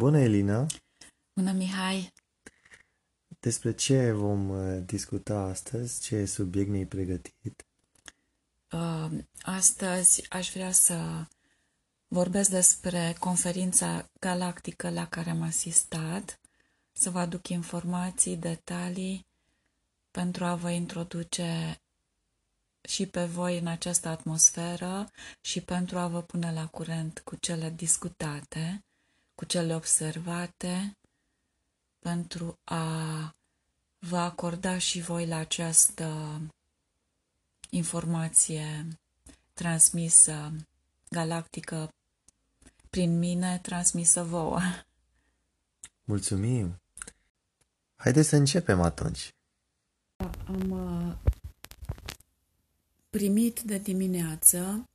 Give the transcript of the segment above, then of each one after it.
Bună, Elina! Bună, Mihai! Despre ce vom uh, discuta astăzi? Ce subiect ne-ai pregătit? Uh, astăzi aș vrea să vorbesc despre conferința galactică la care am asistat, să vă aduc informații, detalii pentru a vă introduce și pe voi în această atmosferă și pentru a vă pune la curent cu cele discutate, cu cele observate, pentru a vă acorda și voi la această informație transmisă galactică prin mine, transmisă vouă. Mulțumim! Haideți să începem atunci. Am uh, primit de dimineață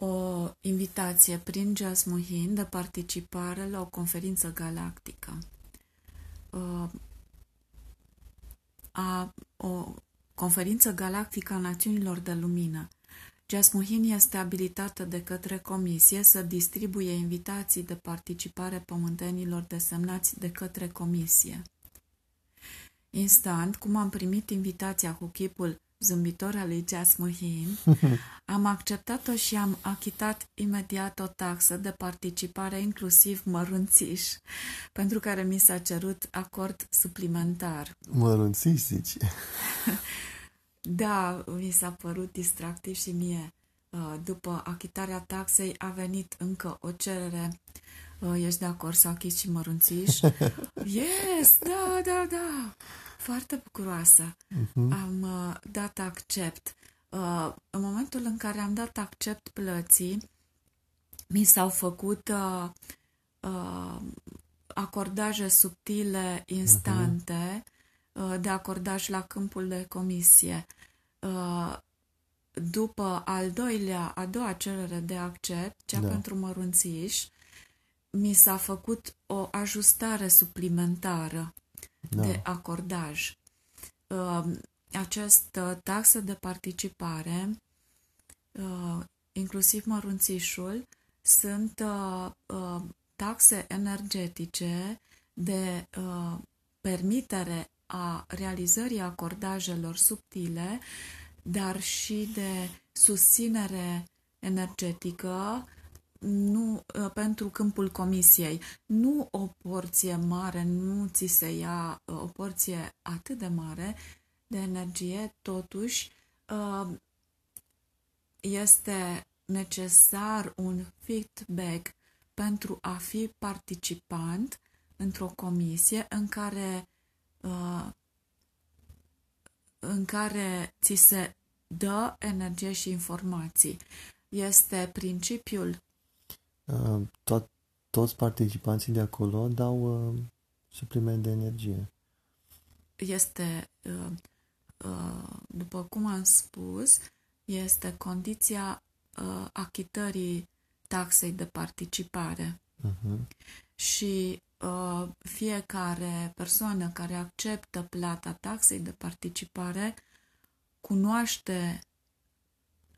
o invitație prin Jasmuhin de participare la o conferință galactică. Uh, a, o conferință galactică a Națiunilor de Lumină. Jasmuhin este abilitată de către comisie să distribuie invitații de participare pământenilor desemnați de către comisie. Instant, cum am primit invitația cu chipul zâmbitor al lui Jasmuhin, am acceptat-o și am achitat imediat o taxă de participare, inclusiv mărunțiș, pentru care mi s-a cerut acord suplimentar. Mărunțiș, zici? da, mi s-a părut distractiv și mie. Uh, după achitarea taxei a venit încă o cerere uh, ești de acord să achizi și mărunțiș? yes, da, da, da foarte bucuroasă. Uh-huh. Am uh, dat accept. Uh, în momentul în care am dat accept plății, mi s-au făcut uh, uh, acordaje subtile instante uh-huh. uh, de acordaj la câmpul de comisie. Uh, după al doilea, a doua cerere de accept, cea da. pentru mărunțiș, mi s-a făcut o ajustare suplimentară da. de acordaj. Um, această taxă de participare, uh, inclusiv mărunțișul, sunt uh, uh, taxe energetice de permitere a realizării acordajelor subtile, dar și de susținere energetică nu, ă, pentru câmpul comisiei. Nu o porție mare, nu ți se ia ă, o porție atât de mare de energie, totuși ă, este necesar un feedback pentru a fi participant într-o comisie în care în care ți se dă energie și informații. Este principiul Uh, tot, toți participanții de acolo dau uh, supliment de energie. Este, uh, uh, după cum am spus, este condiția uh, achitării taxei de participare. Uh-huh. Și uh, fiecare persoană care acceptă plata taxei de participare cunoaște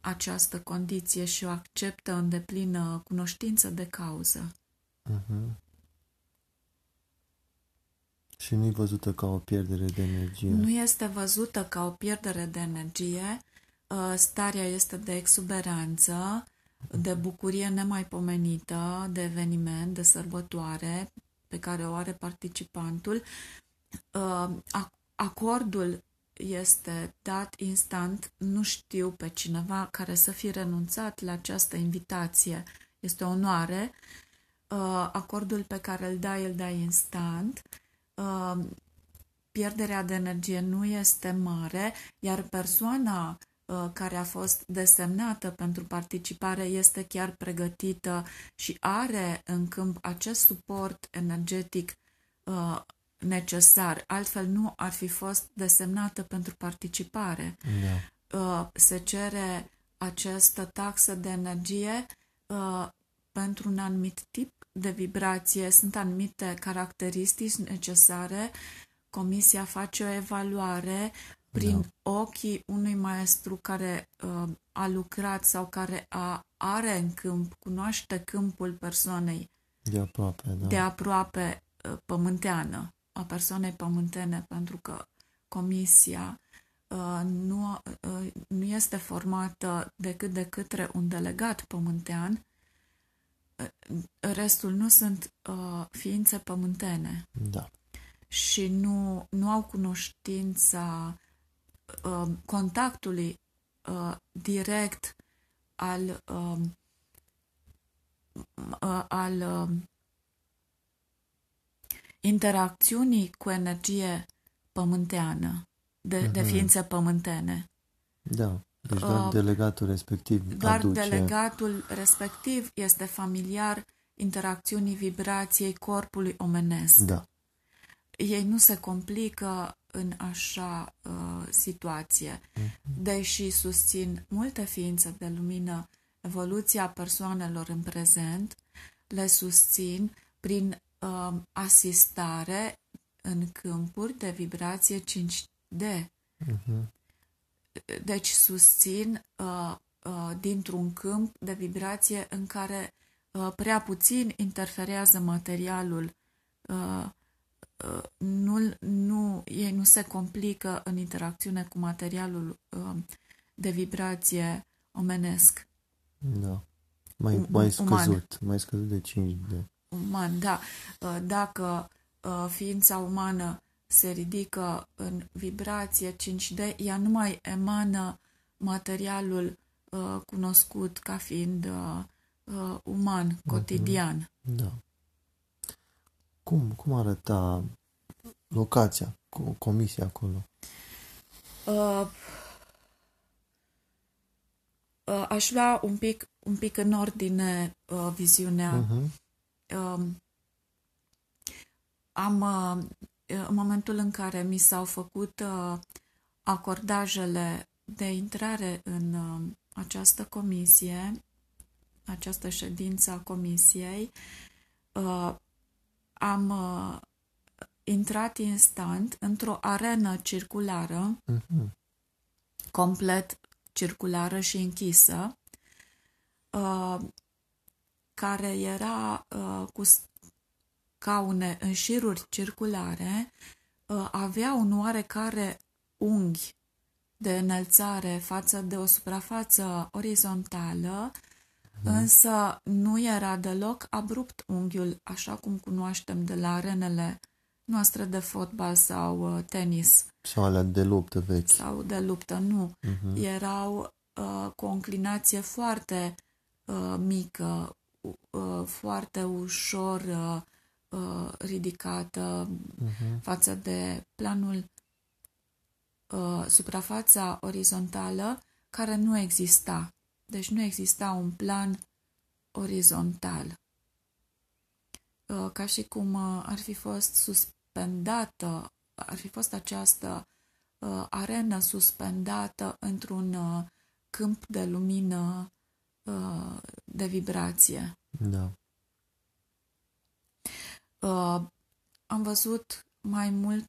această condiție și o acceptă în deplină cunoștință de cauză. Uh-huh. Și nu e văzută ca o pierdere de energie. Nu este văzută ca o pierdere de energie. Uh, starea este de exuberanță, de bucurie nemaipomenită, de eveniment, de sărbătoare pe care o are participantul. Uh, acordul este dat instant, nu știu pe cineva care să fi renunțat la această invitație. Este o onoare. Uh, acordul pe care îl dai, îl dai instant. Uh, pierderea de energie nu este mare, iar persoana uh, care a fost desemnată pentru participare este chiar pregătită și are în câmp acest suport energetic necesar, altfel nu ar fi fost desemnată pentru participare. Da. Uh, se cere această taxă de energie uh, pentru un anumit tip de vibrație, sunt anumite caracteristici necesare. Comisia face o evaluare prin da. ochii unui maestru care uh, a lucrat sau care a, are în câmp, cunoaște câmpul persoanei De aproape, da. de aproape uh, pământeană, a persoanei pământene, pentru că comisia uh, nu, uh, nu este formată decât de către un delegat pământean, uh, restul nu sunt uh, ființe pământene Da. și nu, nu au cunoștința uh, contactului uh, direct al, uh, uh, al uh, interacțiunii cu energie pământeană, de, de Mhm. ființe pământene. Da. Deci doar Uh, delegatul respectiv Doar aduce... delegatul respectiv este familiar interacțiunii vibrației corpului omenesc. Da. Ei nu se complică în așa uh, situație, deși susțin multe ființe de lumină evoluția persoanelor în prezent, le susțin prin uh, asistare în câmpuri de vibrație 5D. Mhm. Deci susțin uh, uh, dintr-un câmp de vibrație în care uh, prea puțin interferează materialul. Uh, uh, nu, nu, ei nu se complică în interacțiune cu materialul uh, de vibrație omenesc, Da. Mai, Um- mai uman. scăzut. Mai scăzut de 5 de... uman. Da, uh, dacă uh, ființa umană se ridică în vibrație 5D, ea nu mai emană materialul uh, cunoscut ca fiind uh, uh, uman, cotidian. Da. Cum, cum arăta locația, co- comisia acolo? Uh, uh, aș lua un pic, un pic în ordine uh, viziunea. Mhm. Um, am, uh, în momentul în care mi s-au făcut uh, acordajele de intrare în uh, această comisie, această ședință a comisiei, uh, am uh, intrat instant într-o arenă circulară Mhm. complet circulară și închisă, uh, care era uh, cu scaune în șiruri circulare, uh, avea un oarecare unghi de înălțare față de o suprafață orizontală, însă nu era deloc abrupt unghiul, așa cum cunoaștem de la arenele noastre de fotbal sau uh, tenis Sau alea de luptă vechi. sau de luptă, nu. Mhm. Erau uh, cu o înclinație foarte uh, mică, u- uh, foarte ușor uh, uh, ridicată Mhm. față de planul, uh, suprafața orizontală, care nu exista. Deci nu exista un plan orizontal. Uh, ca și cum uh, ar fi fost suspendată, ar fi fost această uh, arenă suspendată într-un uh, câmp de lumină uh, de vibrație. Da. Uh, am văzut mai mult,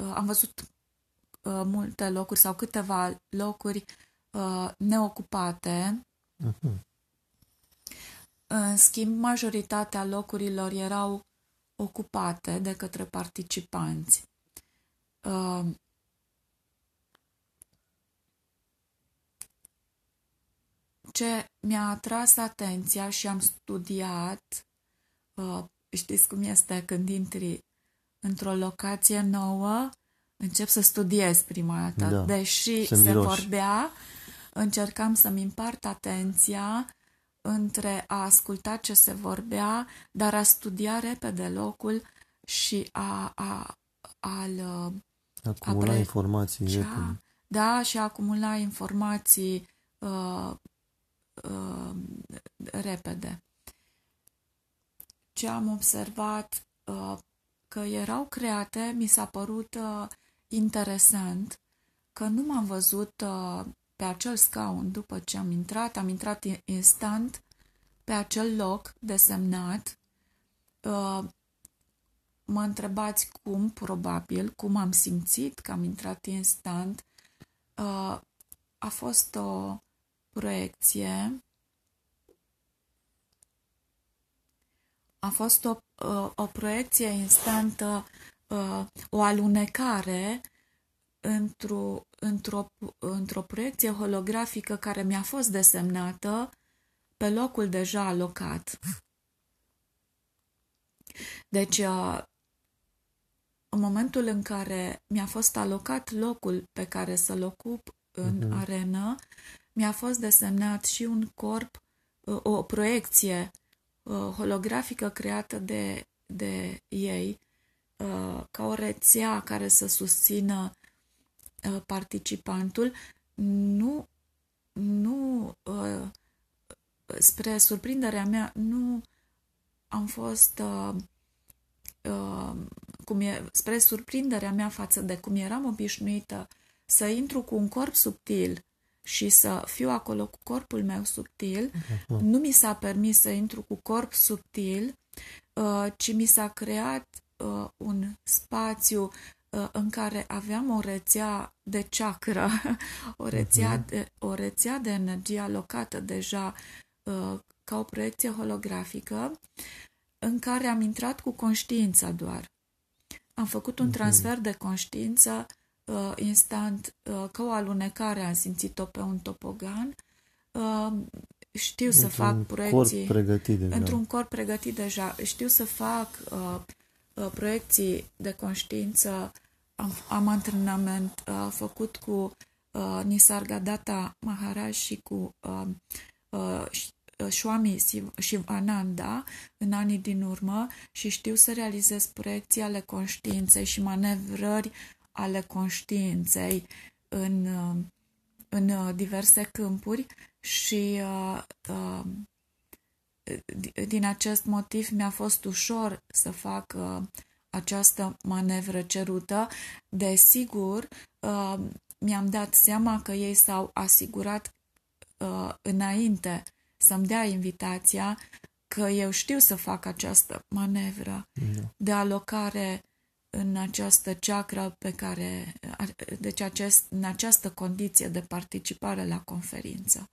uh, am văzut uh, multe locuri sau câteva locuri uh, neocupate. Mhm. În schimb, majoritatea locurilor erau ocupate de către participanți. Uh, ce mi-a atras atenția și am studiat, uh, știți cum este când intri într-o locație nouă, încep să studiez prima dată. Da, Deși să se miroși. vorbea, încercam să-mi împart atenția între a asculta ce se vorbea, dar a studia repede locul și a, a, a-l uh, Acumula Apre- informații cea- repede. da, și a acumula informații uh, uh, repede. Ce am observat uh, că erau create, mi s-a părut uh, interesant că nu m-am văzut uh, pe acel scaun după ce am intrat, am intrat in- instant pe acel loc desemnat. Uh, mă întrebați cum, probabil, cum am simțit că am intrat instant. Uh, a fost o proiecție a fost o, uh, o proiecție instantă, uh, o alunecare într-o, într-o, într-o proiecție holografică care mi-a fost desemnată pe locul deja alocat. Deci, în momentul în care mi-a fost alocat locul pe care să-l ocup în uh-huh. arenă, mi-a fost desemnat și un corp, o proiecție holografică creată de, de ei, ca o rețea care să susțină participantul, nu, nu, spre surprinderea mea, nu am fost cum e, spre surprinderea mea față de cum eram obișnuită să intru cu un corp subtil și să fiu acolo cu corpul meu subtil, uh-huh. nu mi s-a permis să intru cu corp subtil, uh, ci mi s-a creat uh, un spațiu uh, în care aveam o rețea de chakra, o rețea, uh-huh. de, o rețea de energie alocată deja ca o proiecție holografică, în care am intrat cu conștiința doar. Am făcut un mhm. transfer de conștiință uh, instant, uh, ca o alunecare am simțit-o pe un topogan. Uh, știu într-un să fac proiecții... Corp pregătit deja. Într-un corp pregătit deja. Știu să fac uh, uh, proiecții de conștiință. Am, am antrenament uh, făcut cu uh, Nisargadatta Maharaj și cu uh, uh, Swami Shivananda în anii din urmă și știu să realizez proiecții ale conștiinței și manevrări ale conștiinței în, în diverse câmpuri și uh, din acest motiv mi-a fost ușor să fac uh, această manevră cerută. Desigur, uh, mi-am dat seama că ei s-au asigurat înainte să-mi dea invitația că eu știu să fac această manevră no. de alocare în această ceacră pe care, deci acest, în această condiție de participare la conferință.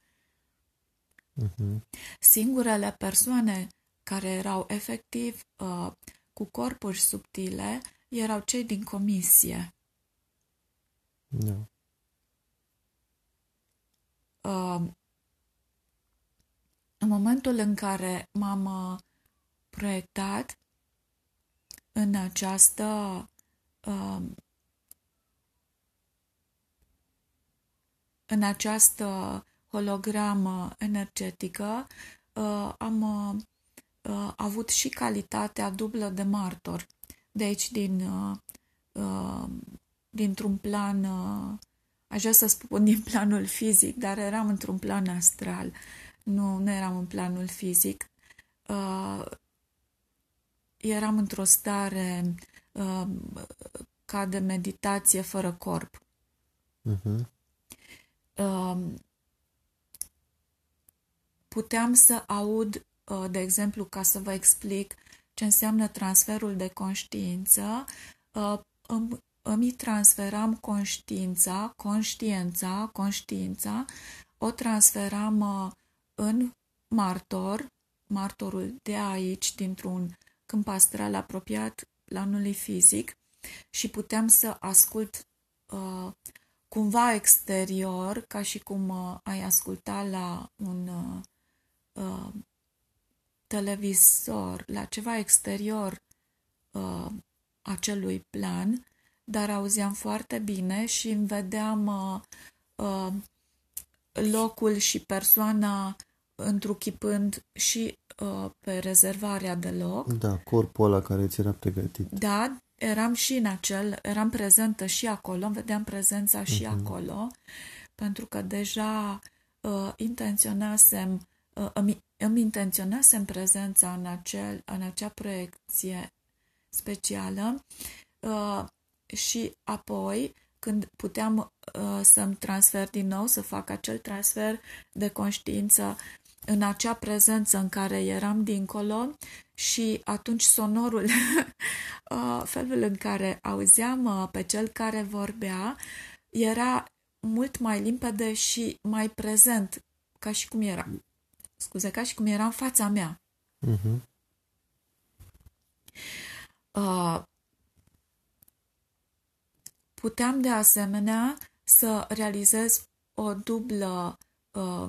Uh-huh. Singurele persoane care erau efectiv uh, cu corpuri subtile erau cei din comisie. No. Uh, în momentul în care m-am uh, proiectat în această uh, în această hologramă energetică uh, am avut și calitatea dublă de martor. De aici, din, dintr-un plan, aș vrea să spun din planul fizic, dar eram într-un plan astral nu, nu eram în planul fizic. Uh, eram într-o stare uh, ca de meditație fără corp. Uh-huh. Uh, puteam să aud, uh, de exemplu, ca să vă explic ce înseamnă transferul de conștiință, uh, îmi, îmi transferam conștiința, conștiința, conștiința, o transferam uh, în martor, martorul de aici, dintr-un câmp astral apropiat planului fizic și puteam să ascult uh, cumva exterior, ca și cum uh, ai asculta la un uh, uh, televizor, la ceva exterior uh, acelui plan, dar auzeam foarte bine și îmi vedeam uh, uh, locul și persoana întruchipând și uh, pe rezervarea de loc. Da, corpul ăla care ți era pregătit. Da, eram și în acel, eram prezentă și acolo, vedeam prezența și uh-huh. acolo, pentru că deja uh, intenționasem, uh, îmi, îmi intenționasem prezența în, acel, în acea proiecție specială uh, și apoi când puteam uh, să-mi transfer din nou, să fac acel transfer de conștiință în acea prezență în care eram dincolo și atunci sonorul, uh, felul în care auzeam uh, pe cel care vorbea, era mult mai limpede și mai prezent, ca și cum era, scuze, ca și cum era în fața mea. Uh-huh. Uh, puteam de asemenea să realizez o dublă, uh,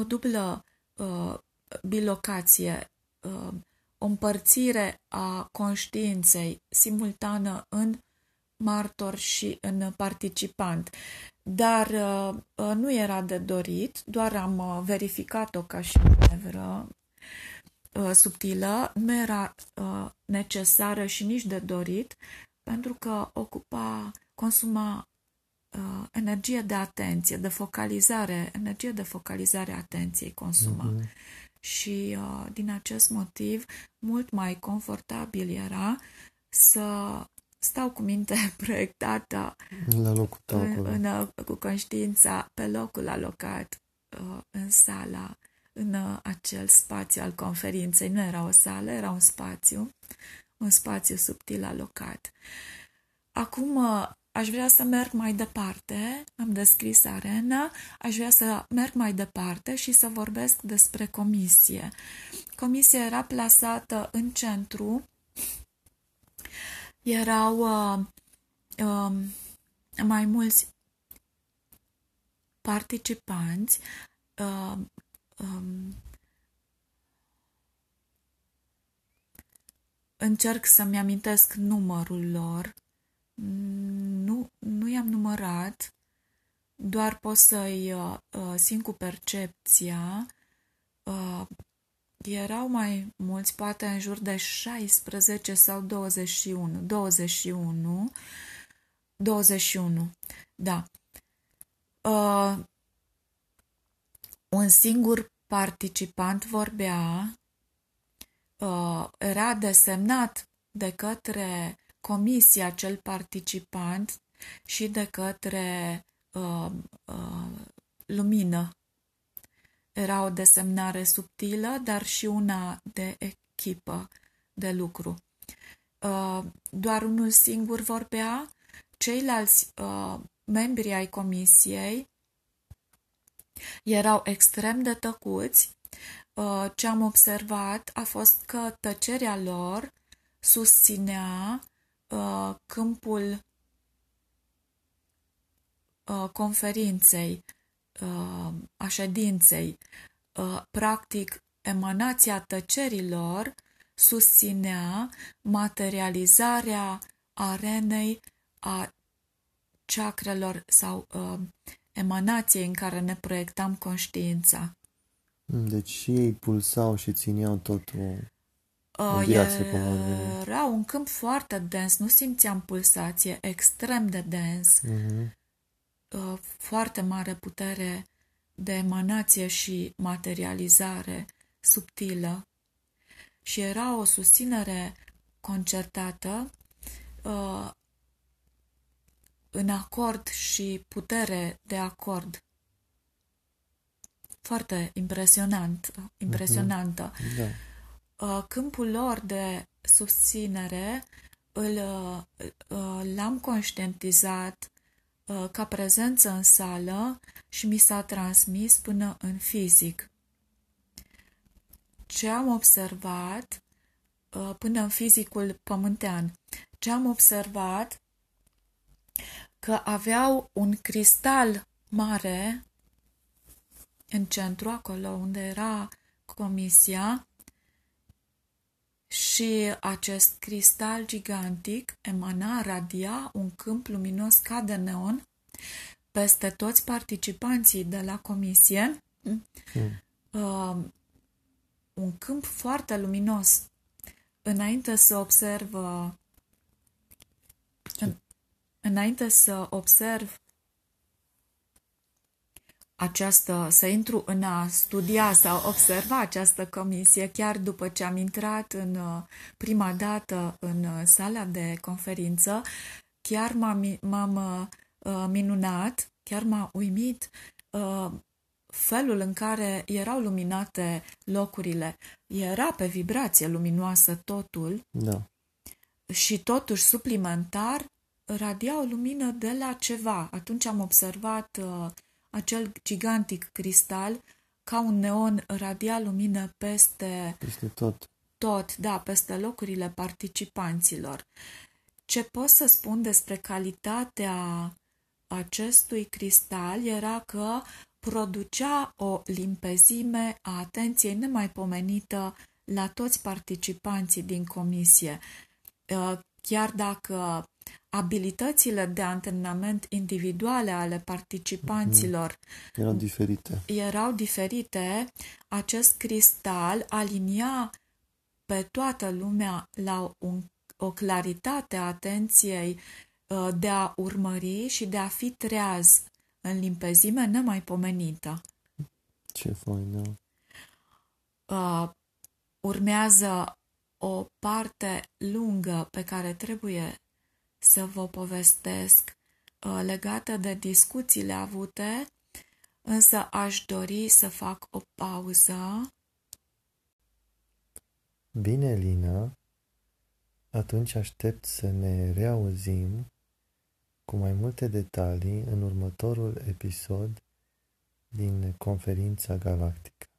o dublă uh, bilocație, uh, o împărțire a conștiinței simultană în martor și în participant. Dar uh, uh, nu era de dorit, doar am uh, verificat-o ca și manevră uh, subtilă, nu era uh, necesară și nici de dorit, pentru că ocupa, consuma uh, energie de atenție, de focalizare, energie de focalizare a atenției consuma. Uh-huh. Și uh, din acest motiv, mult mai confortabil era să stau cu minte proiectată la locul tău în, în, cu conștiința pe locul alocat uh, în sala, în uh, acel spațiu al conferinței. Nu era o sală, era un spațiu, un spațiu subtil alocat. Acum uh, aș vrea să merg mai departe, am descris arena, aș vrea să merg mai departe și să vorbesc despre comisie. Comisia era plasată în centru erau uh, uh, mai mulți participanți uh, um, încerc să-mi amintesc numărul lor nu, nu i-am numărat doar pot să-i uh, uh simt cu percepția uh, erau mai mulți, poate în jur de 16 sau 21. 21. 21. Da. Uh, un singur participant vorbea, uh, era desemnat de către comisia cel participant și de către uh, uh, lumină era o desemnare subtilă, dar și una de echipă de lucru. Uh, doar unul singur vorbea, ceilalți uh, membri ai comisiei erau extrem de tăcuți. Uh, ce am observat a fost că tăcerea lor susținea câmpul conferinței, a ședinței, practic emanația tăcerilor susținea materializarea arenei a chakrelor sau uh, emanației în care ne proiectam conștiința. Deci și ei pulsau și țineau totul în direcție Era un câmp foarte dens, nu simțeam pulsație, extrem de dens. Uh-huh. Uh, foarte mare putere de emanație și materializare subtilă și era o susținere concertată uh, în acord și putere de acord. Foarte impresionant, impresionantă. Uh-huh. Da. Uh, câmpul lor de susținere îl, l-am conștientizat Uh, ca prezență în sală și mi s-a transmis până în fizic. Ce am observat uh, până în fizicul pământean, ce am observat că aveau un cristal mare în centru, acolo unde era comisia, și acest cristal gigantic emana, radia un câmp luminos ca de neon peste toți participanții de la comisie. Mm. Uh, un câmp foarte luminos. Înainte să observ uh, în, înainte să observ această, să intru în a studia sau observa această comisie chiar după ce am intrat în uh, prima dată în uh, sala de conferință, chiar m-am, m-am uh, minunat, chiar m-a uimit felul în care erau luminate locurile. Era pe vibrație luminoasă totul da. și totuși suplimentar radia o lumină de la ceva. Atunci am observat uh, acel gigantic cristal, ca un neon radia lumină peste, peste tot. tot, da, peste locurile participanților. Ce pot să spun despre calitatea acestui cristal era că producea o limpezime a atenției nemaipomenită la toți participanții din comisie. Uh, chiar dacă abilitățile de antrenament individuale ale participanților mm, erau diferite. Erau diferite, acest cristal alinia pe toată lumea la un, o claritate a atenției uh, de a urmări și de a fi treaz în limpezime nemaipomenită. Ce fain, da. Uh, urmează o parte lungă pe care trebuie să vă povestesc uh, legată de discuțiile avute, însă aș dori să fac o pauză. Bine, Lina, atunci aștept să ne reauzim cu mai multe detalii în următorul episod din conferința galactică.